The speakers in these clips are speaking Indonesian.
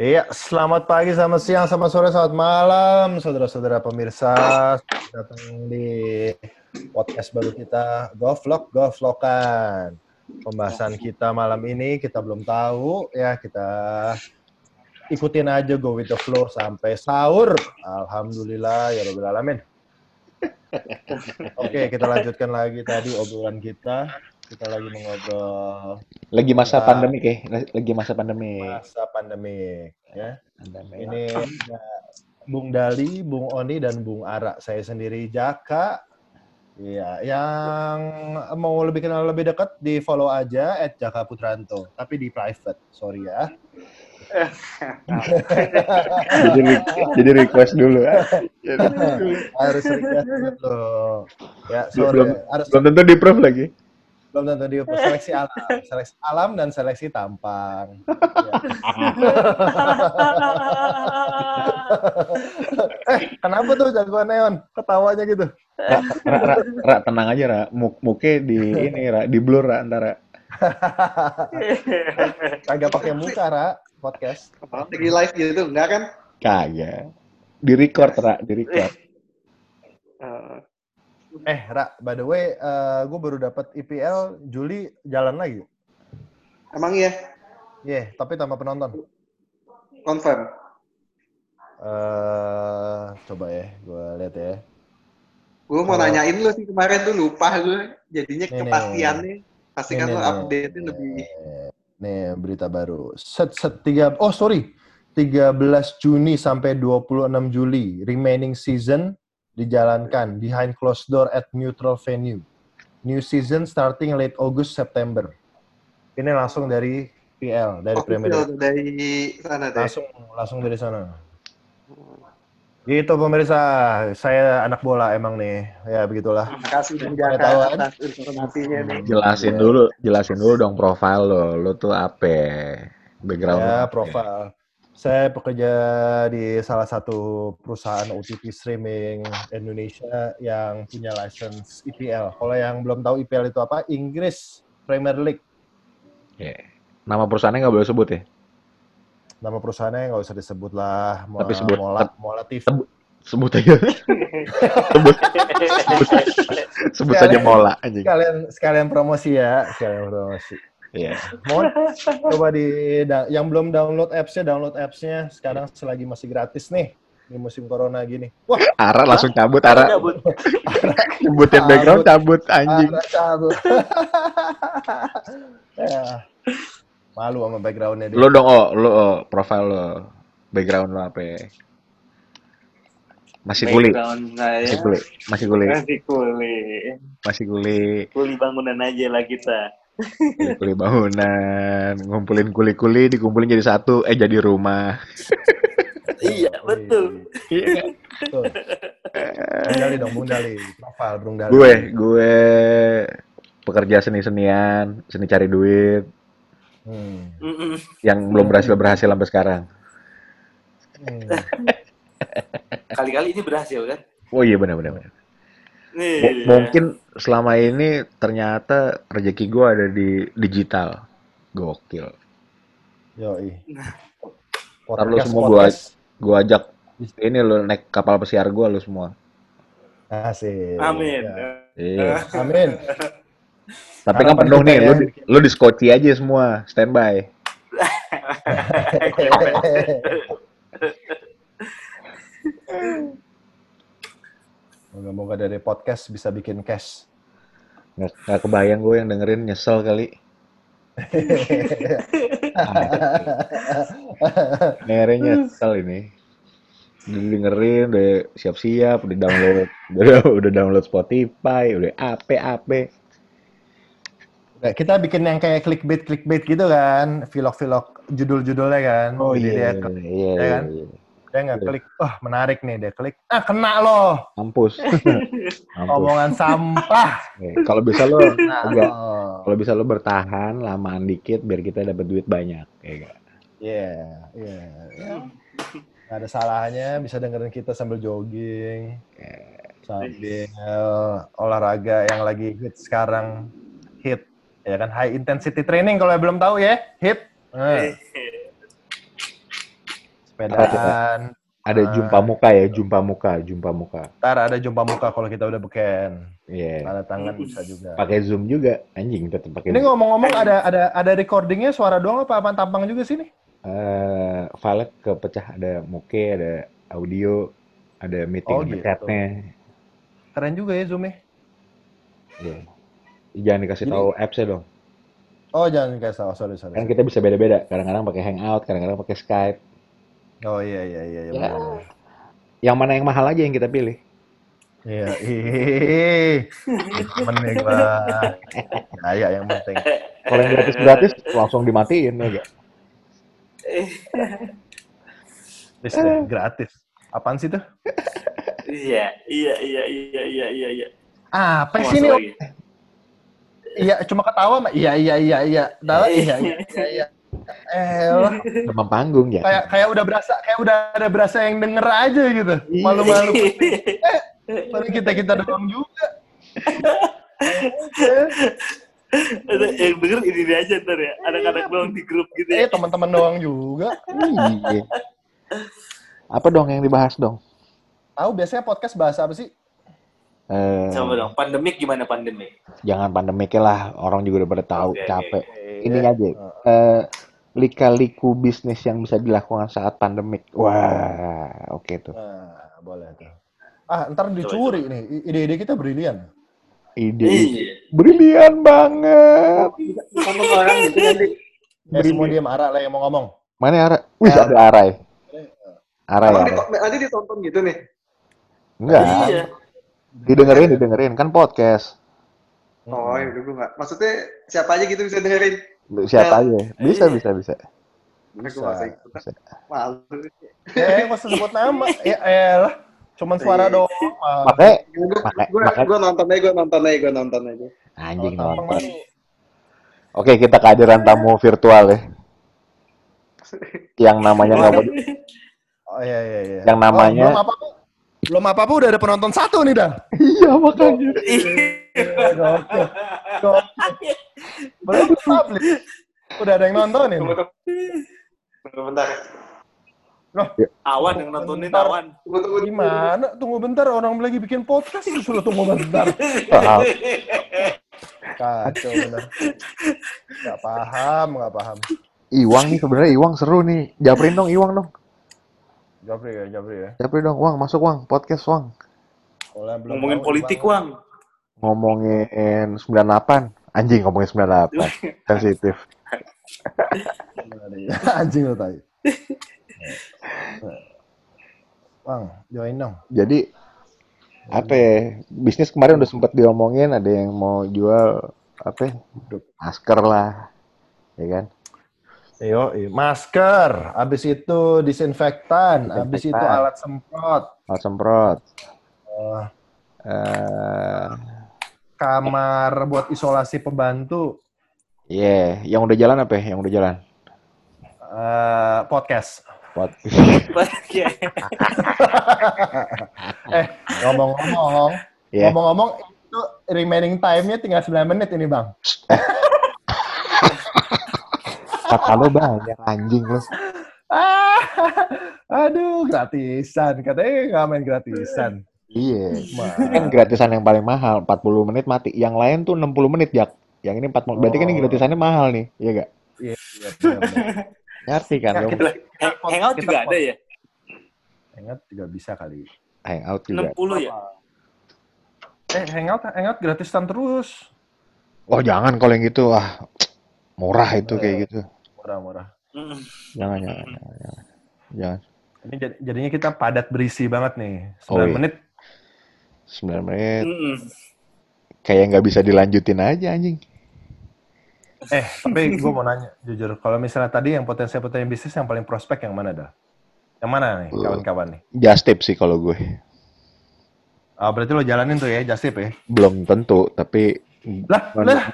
Iya, selamat pagi, selamat siang, selamat sore, selamat malam, saudara-saudara pemirsa. Datang di podcast baru kita, Go Vlog, Go Vlogan. Pembahasan kita malam ini kita belum tahu, ya kita ikutin aja go with the flow sampai sahur. Alhamdulillah, ya Rabbil Alamin. Oke, kita lanjutkan lagi tadi obrolan kita. Kita lagi mengobrol Lagi masa Nah. pandemik ya, lagi masa pandemik. masa pandemi, ya. Pandemik. Ini ada Bung Dali, Bung Oni, dan Bung Ara. Saya sendiri Jaka. Iya, yang mau lebih kenal lebih dekat di follow aja at Jaka Putranto, tapi di private, sorry ya. jadi, jadi request dulu. ah. Harus request dulu. Ya, sorry. Belum, Harus belum tentu di proof lagi. Belum tentu di seleksi alam, seleksi alam dan seleksi tampang. Ya. eh, kenapa tuh jagoan neon? Ketawanya gitu. Ra, ra, ra, ra, tenang aja, Ra. Muk, muke di ini, Ra. Di blur, Ra, antara. Kagak pakai muka, Ra, podcast. Lagi live gitu, enggak kan? Kagak. Di record, Ra. Di record. Eh, Eh, Ra, by the way, gue baru dapat IPL Juli jalan lagi. emang iya, Iya, tapi tanpa penonton. confirm. eh coba ya, gue lihat ya. Gue mau Oh. nanyain lu sih kemarin tuh lupa gue. Jadinya Nih, nih. kepastiannya. Pasti kan Nih, lu update nih. lebih. Nih, berita baru. Set, set, tiga, oh sorry. 13 Juni sampai 26 Juli, remaining season dijalankan behind closed door at neutral venue. New season starting late August, September. Ini langsung dari PL, dari Premier League. Dari sana deh. Langsung, langsung dari sana. Gitu pemirsa, saya anak bola emang nih. Ya begitulah. Makasih Bang Pada Jaka tahu kan? atas informasinya nih. Jelasin Iya. dulu, jelasin dulu dong profile lo. Lo tuh apa? Background Ya, profil. Saya bekerja di salah satu perusahaan OTT streaming Indonesia yang punya license IPL. Kalau yang belum tahu IPL itu apa, Inggris Premier League. Ya. Nama perusahaannya nggak boleh sebut ya? Nama perusahaannya nggak usah disebut lah. Mola, Tapi sebut. Mola, Mola TV. Sebut. Sebut aja. sebut. sebut. Sebut saja mola anjing. Sekalian, sekalian promosi ya, sekalian promosi. Iya. Mau coba di yang belum download apps-nya, download apps-nya. Sekarang selagi masih gratis nih di musim corona gini. Wah, Ara langsung cabut, Ara. Cabut. Sebutin background cabut anjing. Ada cabut. ya. Malu sama background-nya dia. Lo dong, oh, lo oh, profile lo, background lo apa? ya? Masih kuli, Background saya masih kuli, masih kuli, masih kuli. masih kuli, Kuli bangunan aja lah kita. Kuli, kuli bangunan, ngumpulin kuli-kuli, dikumpulin jadi satu, eh jadi rumah. iya, betul. Iya. Betul. Bung Dali dong, Bung Dali. Profil Bung Dali. gue, gue pekerja seni-senian, seni cari duit, Hmm. Yang belum berhasil berhasil sampai sekarang. Hmm. Kali-kali ini berhasil kan? Oh iya benar-benar. Nih. M- mungkin selama ini ternyata rezeki gue ada di digital. Gokil. Yoi. Ntar lu semua gua, gua ajak ini lu naik kapal pesiar gua lu semua. Asik. Amin. Ya. Iya. Amin. Tapi kan penuh nih, ya. lu di- lu di skoci aja semua, standby. Moga-moga dari podcast bisa bikin cash. Nggak, nggak kebayang gue yang dengerin nyesel kali. Akhirnya nyesel ini. Udah dengerin, udah siap-siap, udah download, udah, udah download Spotify, udah ape-ape. Nah, kita bikin yang kayak clickbait clickbait gitu kan, vlog-vlog judul-judulnya kan. Oh iya, dia, iya, ya iya, kan? iya. Dia nggak Iya. klik, wah menarik nih dia klik, ah kena loh, Mampus. Mampus. omongan sampah. Oke, Kalau bisa lo Nah, agak oh. kalau bisa lo bertahan lamaan dikit biar kita dapat duit banyak ya gak? Iya, iya. Ya. Nggak ada salahnya bisa dengerin kita sambil jogging, sambil olahraga yang lagi hit sekarang hit ya kan high intensity training kalau belum tahu ya hit. Nah, sepedaan. Ada Ah. jumpa muka ya, jumpa muka, jumpa muka. Ntar ada jumpa muka kalau kita udah beken. Iya. Tanda tangan bisa juga. Pakai Zoom juga, anjing tetap pakai. Ini ngomong-ngomong ada ada ada recordingnya suara doang apa apaan tampang juga sih nih? Eh, file kepecah ada muke, ada audio, ada meeting Oh, gitu. chatnya. Keren juga ya Zoom-nya. Iya. Jangan dikasih Jadi- tahu apps-nya dong. Oh jangan kasih tahu, sorry sorry. Kan kita bisa beda-beda. Kadang-kadang pakai Hangout, kadang-kadang pakai Skype. Oh iya iya iya iya. Ya. benar. Yang mana yang mahal aja yang kita pilih. Iya. Ih. Nih gua. Gaya yang penting. Kalau yang gratis-gratis langsung dimatiin ya? This deh, gratis. Apaan sih tuh? Iya, iya, iya, iya, iya, iya, iya. Apa sih lagi. Iya, cuma ketawa mah. Iya iya iya iya. Dalam iya iya iya iya. Eh. Demam panggung ya. kayak kayak udah berasa kayak udah ada berasa yang denger aja gitu. Iya. Malu-malu. Baru kita kita doang juga. Ada yang denger ini, ini aja ntar ya. Anak-anak doang di grup gitu Eh ya. teman-teman doang juga. Iya. Apa dong yang dibahas dong? Tahu biasanya podcast bahasa apa sih? Eh, Coba dong, pandemik gimana pandemik? jangan pandemik lah, orang juga udah pada tahu, oke, capek. Iya. Ini aja, eh, lika-liku bisnis yang bisa dilakukan saat pandemik. Wah, oke tuh. Nah, boleh tuh. Ah, ntar dicuri nih. Ide-ide kita brilian. Ide Iya. brilian banget. Sama orang gitu nanti. Ya, semua diam arah lah yang mau ngomong. Mana Ara? Wih, ada Arai. Arai, Emang Arai. di- nanti ditonton gitu nih. Enggak, Iya. Didengerin, didengerin. Kan podcast. Oh, ya udah gue nggak. Maksudnya siapa aja gitu bisa dengerin. Siapa aja? Bisa, Iya. bisa, bisa. Mana gue Bisa. masa bisa. Malu. Eh, nggak usah sebut nama. Ya elah. Cuman suara Iya. doang. Makanya, Gue gue nonton aja, gue nonton aja, gue nonton aja. anjing nonton. Oke, kita kehadiran tamu virtual ya. Yang namanya nggak di- Oh iya iya iya. Yang namanya- Oh, apa-apa. Belum apa-apa udah ada penonton satu nih dah. Iya makanya. Belum publik. Udah ada yang nontonin. Tunggu, tunggu. Bentar. Awan yang nontonin Bentar. awan. Tunggu. Gimana? Tunggu bentar orang lagi bikin podcast disuruh tunggu bentar. Paham. Kacau bener. Gak paham, gak paham. Iwang nih sebenarnya Iwang seru nih. Japrin dong Iwang dong. Japri ya, Japri ya. Japrin dong, Wang masuk Wang, podcast Wang. Kalau yang belum Ngomongin tahu, politik, Bang. Wang. Ngomongin 98. Anjing ngomongin 98. Sensitif. Anjing lo tadi. Bang, join dong. Jadi apa ya? Bisnis kemarin udah sempat diomongin ada yang mau jual apa? Masker lah. Ya kan? Yo, masker, habis itu disinfektan, habis itu alat semprot, Alat semprot. eh, Eh, kamar buat isolasi pembantu, Iya, yang udah jalan apa ya? Yang udah jalan? eh, podcast. Iya. Eh, ngomong-ngomong, Iya. ngomong-ngomong itu remaining time-nya tinggal 9 menit ini, Bang. Kata lo banyak anjing lo. Ah, aduh, gratisan. Katanya nggak main gratisan. Iya. Kan gratisan yang paling mahal, 40 menit mati. Yang lain tuh 60 menit, Jak. Yang ini 40. Berarti kan ini Oh. gratisannya mahal nih, iya gak? Iya, iya. Ngerti kan Ya, kita- Hangout kita juga ada ya? Hangout juga bisa kali. Hangout juga. 60 ya? Eh, hangout, hangout gratisan terus. Oh jangan kalau yang gitu, ah murah itu kayak gitu. Murah-murah. Mm. Jangan, jangan, jangan, jangan. Jangan. Ini jad- jadinya kita padat berisi banget nih. 9 Oh, iya. menit. 9 menit, Mm-mm. kayak nggak bisa dilanjutin aja anjing. Eh, tapi gue mau nanya, jujur. Kalau misalnya tadi yang potensi-potensi bisnis yang paling prospek yang mana dah? Yang mana nih, kawan-kawan nih? Just tip sih kalau gue. Ah, berarti lo jalanin tuh ya, Jasip ya? Belum tentu, tapi Lah, lah.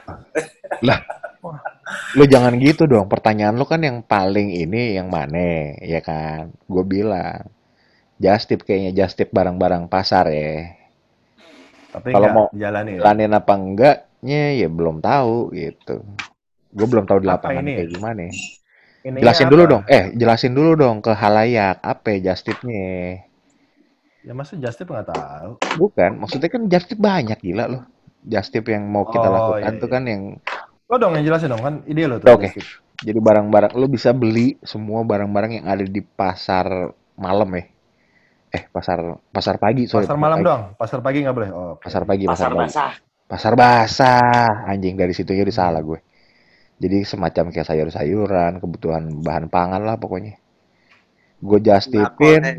lah. Lu jangan gitu dong. Pertanyaan lu kan yang paling ini yang mana, ya kan? Gue bilang. Just tip kayaknya just tip barang-barang pasar ya. Tapi Kalau mau jalanin. Jalanin apa enggaknya ya belum tahu gitu. Gue belum tahu di Apa lapangan ini? kayak gimana. Ininya Jelasin apa? dulu dong. Eh, jelasin dulu dong ke halayak apa ya just tip-nya. Ya masa just tip nggak tahu. Bukan, maksudnya kan just tip banyak gila loh. Just tip yang mau kita Oh, lakukan iya, tuh iya. kan yang Lo dong yang jelasin dong kan ide lo tuh. Oke. tip. jadi barang-barang lu bisa beli semua barang-barang yang ada di pasar malam ya. Eh, pasar pasar pagi, sorry. Pasar malam pagi. doang. Pasar pagi nggak boleh. Oh. Pasar pagi, pasar, Pasar pagi. basah. Pasar basah. Anjing dari situ jadi salah gue. Jadi semacam kayak sayur-sayuran, kebutuhan bahan pangan lah pokoknya. Gue just tipin. konten.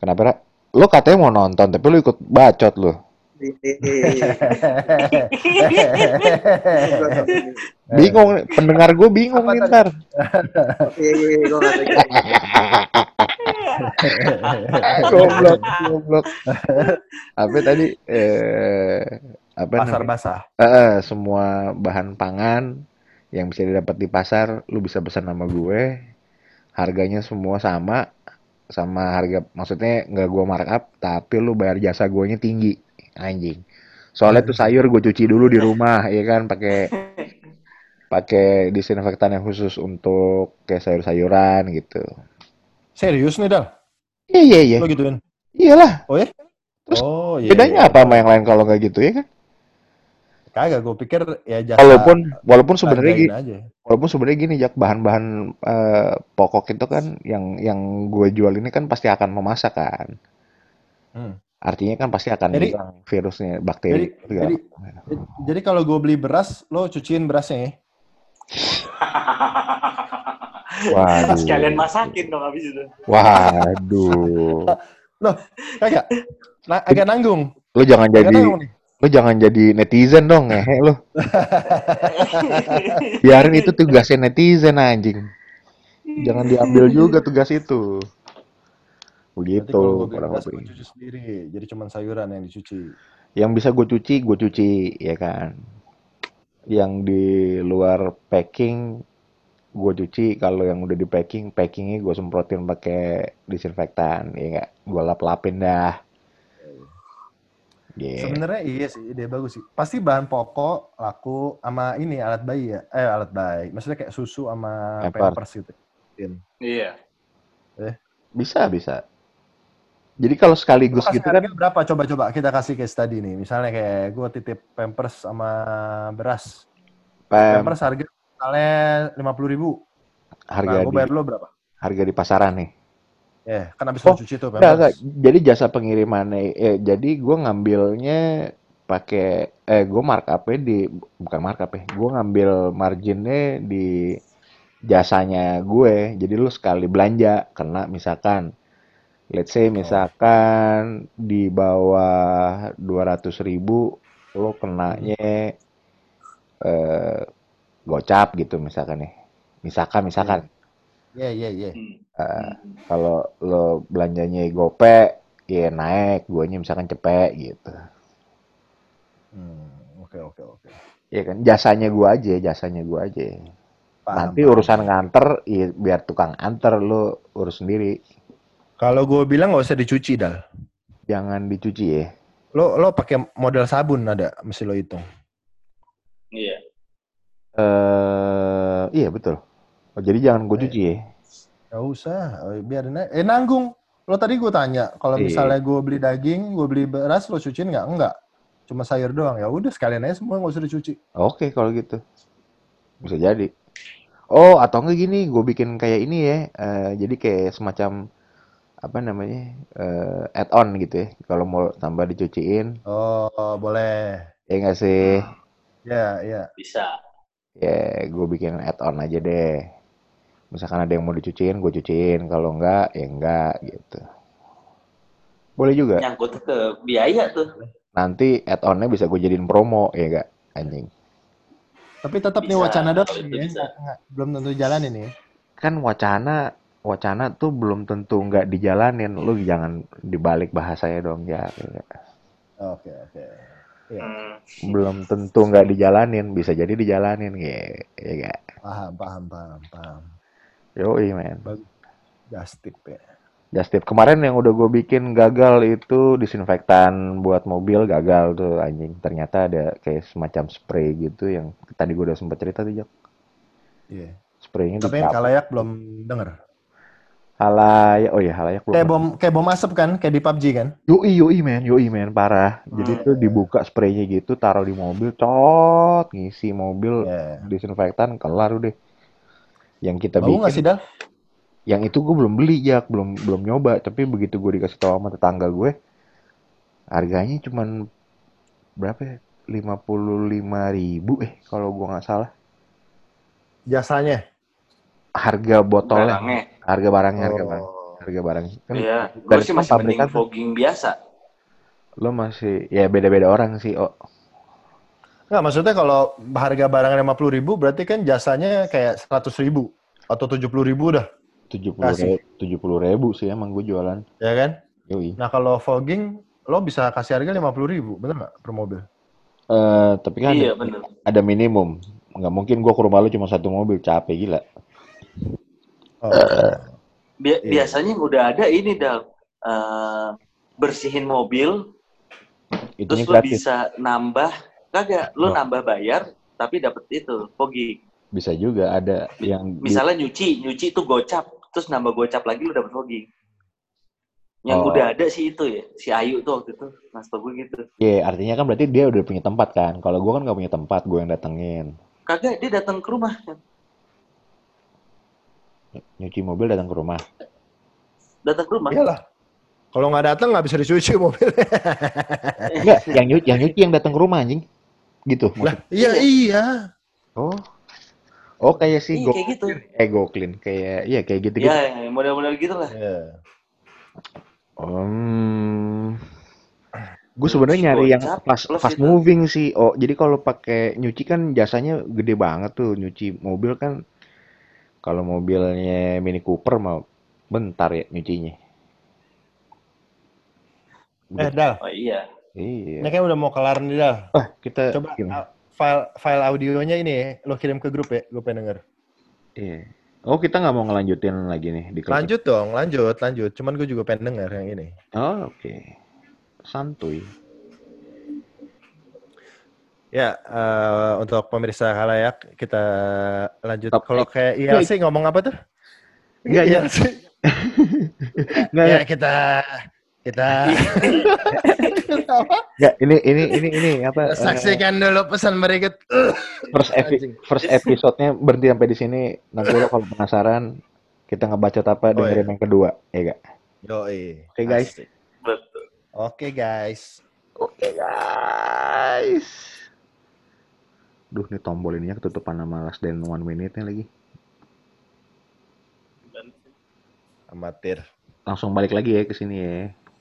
Kenapa, Ra? Lu katanya mau nonton, tapi lu ikut bacot lu. Bingung, pendengar gue bingung Apa nih ntar. Goblok, goblok. Apa tadi? Eh, apa Pasar namanya? basah. Eh, eh, semua bahan pangan yang bisa didapat di pasar, lu bisa pesan sama gue. Harganya semua sama, sama harga, maksudnya nggak gua markup, tapi lu bayar jasa guanya tinggi, anjing. Soalnya tuh sayur gue cuci dulu di rumah, ya kan, pakai pakai disinfektan yang khusus untuk kayak sayur-sayuran gitu. Serius nih Dal? Iya iya iya, Lo gituin? iyalah. Terus Oh iya. Bedanya iya. apa sama yang lain kalau nggak gitu ya kan? Kagak, gue pikir ya jasa Walaupun walaupun sebenarnya gini, aja. walaupun sebenarnya gini Jak, bahan-bahan eh, pokok itu kan yang yang gue jual ini kan pasti akan memasak kan. Hmm. Artinya kan pasti akan Jadi- hilang virusnya, bakteri. jadi- segala jadi- macam. Jadi kalau gue beli beras, lo cuciin berasnya ya? Waduh. Sekalian masakin dong habis itu. Waduh. Kagak? Nah, agak nanggung. Lu jangan Agak jadi lu jangan jadi netizen dong ngehe lu. Biarin itu tugasnya netizen anjing. Jangan diambil juga tugas itu. Begitu kalau gue beli kurang lebih. cuci sendiri. Jadi cuma sayuran yang dicuci. Yang bisa gue cuci, gue cuci, ya kan. Yang di luar packing, gue cuci. Kalau yang udah di packing, packingnya gue semprotin pakai disinfektan, ya nggak. Gue lap-lapin dah. Gitu. Sebenarnya iya sih, ide bagus sih. Pasti bahan pokok laku sama ini alat bayi ya. Eh alat bayi. Maksudnya kayak susu sama Pampers. pampers gitu. Iya. Bisa, bisa. Jadi kalau sekaligus gitu kan, berapa? Coba-coba kita kasih case tadi nih. Misalnya kayak gue titip pampers sama beras. pem, Pampers harga misalnya lima puluh ribu. harga Nah, gue di bayar lo berapa? harga di pasaran nih. Ya, kan habis Oh, cuci tuh Enggak, enggak. pampers. Jadi jasa pengirimannya, eh, jadi gue ngambilnya pakai, eh, gue markupnya di, bukan markup ya, gue ngambil marginnya di jasanya gue. Jadi lu sekali belanja, kena misalkan, let's say misalkan di bawah 200 ribu, lo kenanya eh, gocap gitu misalkan nih. Misalkan, misalkan. Iya, iya, iya. Hmm. Eh, kalau lo belanjanya gope ya naik guanya misalkan cepet gitu Hmm, oke, oke, oke. ya kan jasanya gua aja jasanya gua aja Paham, nanti paham. urusan nganter ya biar tukang anter lo urus sendiri Kalau gue bilang nggak usah dicuci dal. jangan dicuci ya Lo lo pakai model sabun ada, mesti lo hitung. Iya. eh iya betul oh, jadi jangan gue cuci ya Gak usah, oh, biarin aja. Eh nanggung. Lo tadi gue tanya, kalau Iya. misalnya gue beli daging, gue beli beras, lo cuciin nggak? Enggak. Cuma sayur doang. Ya udah sekalian aja semua nggak usah dicuci. oke kalau gitu bisa jadi oh atau enggak gini gue bikin kayak ini ya eh, jadi kayak semacam apa namanya eh, add-on gitu ya. Kalau mau tambah dicuciin. Oh, boleh. ya enggak sih? Ya, ya. Bisa. ya gue bikin add-on aja deh. Misalkan ada yang mau dicuciin gue cuciin. Kalau enggak ya enggak gitu. Boleh juga. Nyangkut ke biaya tuh. nanti add-onnya bisa gue jadiin promo ya enggak anjing? Tapi tetap nih Bisa, wacana doang itu ini ya. Nggak- nggak- belum tentu jalan ini kan wacana wacana tuh belum tentu nggak dijalanin lu jangan dibalik bahasanya dong ya Oke, oke. Iya, Hmm. belum tentu nggak dijalanin bisa jadi dijalanin ya ya enggak paham, paham, paham, paham. yoi man Just tip ya. Just tip kemarin yang udah gue bikin gagal itu disinfektan buat mobil gagal tuh anjing. Ternyata ada kayak semacam spray gitu yang tadi gue udah sempat cerita tuh Jok. Iya. spraynya Tapi kalayak belum denger. Halayak, oh iya halayak belum. Kayak bom kayak bom asap kan, kayak di PUBG kan? Yoi, yoi men, yoi men, parah. Jadi Hmm. tuh dibuka spraynya gitu, taruh di mobil, cot, ngisi mobil, Ya. disinfektan, kelar udah. Yang kita Bau bikin, sih Dal? yang itu gue belum beli jak, belum belum nyoba. Tapi begitu gue dikasih tahu sama tetangga gue, harganya cuman berapa ya? 55 ribu eh kalau gue nggak salah. Jasanya. Harga botolnya, Barangnya. harga barangnya, harga barang, Oh. harga barangnya. Kan Iya, dari gue sih masih mending fogging biasa. lo masih, ya beda-beda orang sih, oh. Nggak, maksudnya kalau harga barang 50 ribu, berarti kan jasanya kayak 100 ribu. Atau 70 ribu dah, tujuh puluh tujuh puluh ribu sih emang gue jualan. ya kan? Yoi. Nah kalau fogging, lo bisa kasih harga 50 ribu, bener nggak per mobil? Eh, tapi kan Iya, ada, bener. ada minimum. Nggak mungkin gue ke rumah lu cuma satu mobil, capek gila. Oh. Bi- Iya. Biasanya udah ada ini, Dal. Eh, bersihin mobil, Itunya terus lo gratis. bisa nambah, kagak, lo Oh. nambah bayar, tapi dapet itu, fogging. Bisa juga ada yang di, Misalnya nyuci, nyuci itu gocap, terus nambah gocap lagi lo dapet fogging. Yang Oh. udah ada sih itu ya, si Ayu tuh waktu itu, mas gue gitu. ya artinya kan berarti dia udah punya tempat kan. Kalau gue kan nggak punya tempat, gue yang datengin. Kagak, dia datang ke rumah. kan. Nyuci mobil datang ke rumah. Datang ke rumah. Iyalah. Kalau nggak datang nggak bisa dicuci mobil. Enggak, yang nyuci, yang nyuci yang datang ke rumah anjing. Gitu lah, maksud. iya iya. Oh. Oh kayak si Iya, Go kayak gitu. eh Goklin kayak iya kayak gitu-gitu. Ya, model-model gitu lah. Iya. Hmm. Gue sebenarnya nyari yang Gocap fast moving sih. Oh, jadi kalau pakai nyuci kan jasanya gede banget tuh. Nyuci mobil kan kalau mobilnya Mini Cooper mau bentar ya nyucinya. Eh Dal, Oh iya. Iya. ini kan udah mau kelar nih Dal. Wah, kita Coba gimana? uh, file file audionya ini ya, lo kirim ke grup ya, gue pengen denger. Iya. Oh, kita nggak mau ngelanjutin lagi nih di Lanjut dong, lanjut, lanjut. Cuman gue juga pengen denger yang ini. Oh, oke. Santuy. Ya, eh, untuk pemirsa halayak kita lanjut. Kalau kayak ILC ngomong apa tuh? Enggak, enggak. ILC. Enggak, Ya enggak. kita kita? Enggak, ini ini ini ini apa? eh, Saksikan dulu pesan berikut. first epi first episode-nya berhenti sampai di sini. Nanti lo kalau penasaran kita ngebacot apa Oh, dengerin iya. yang kedua, ya gak? Yoi. Oke, guys. Asik. Betul. Oke guys. Oke guys. Duh, nih tombol ininya ketutupan sama last dan one minute-nya lagi. Amatir. Langsung balik lagi ya ke sini ya.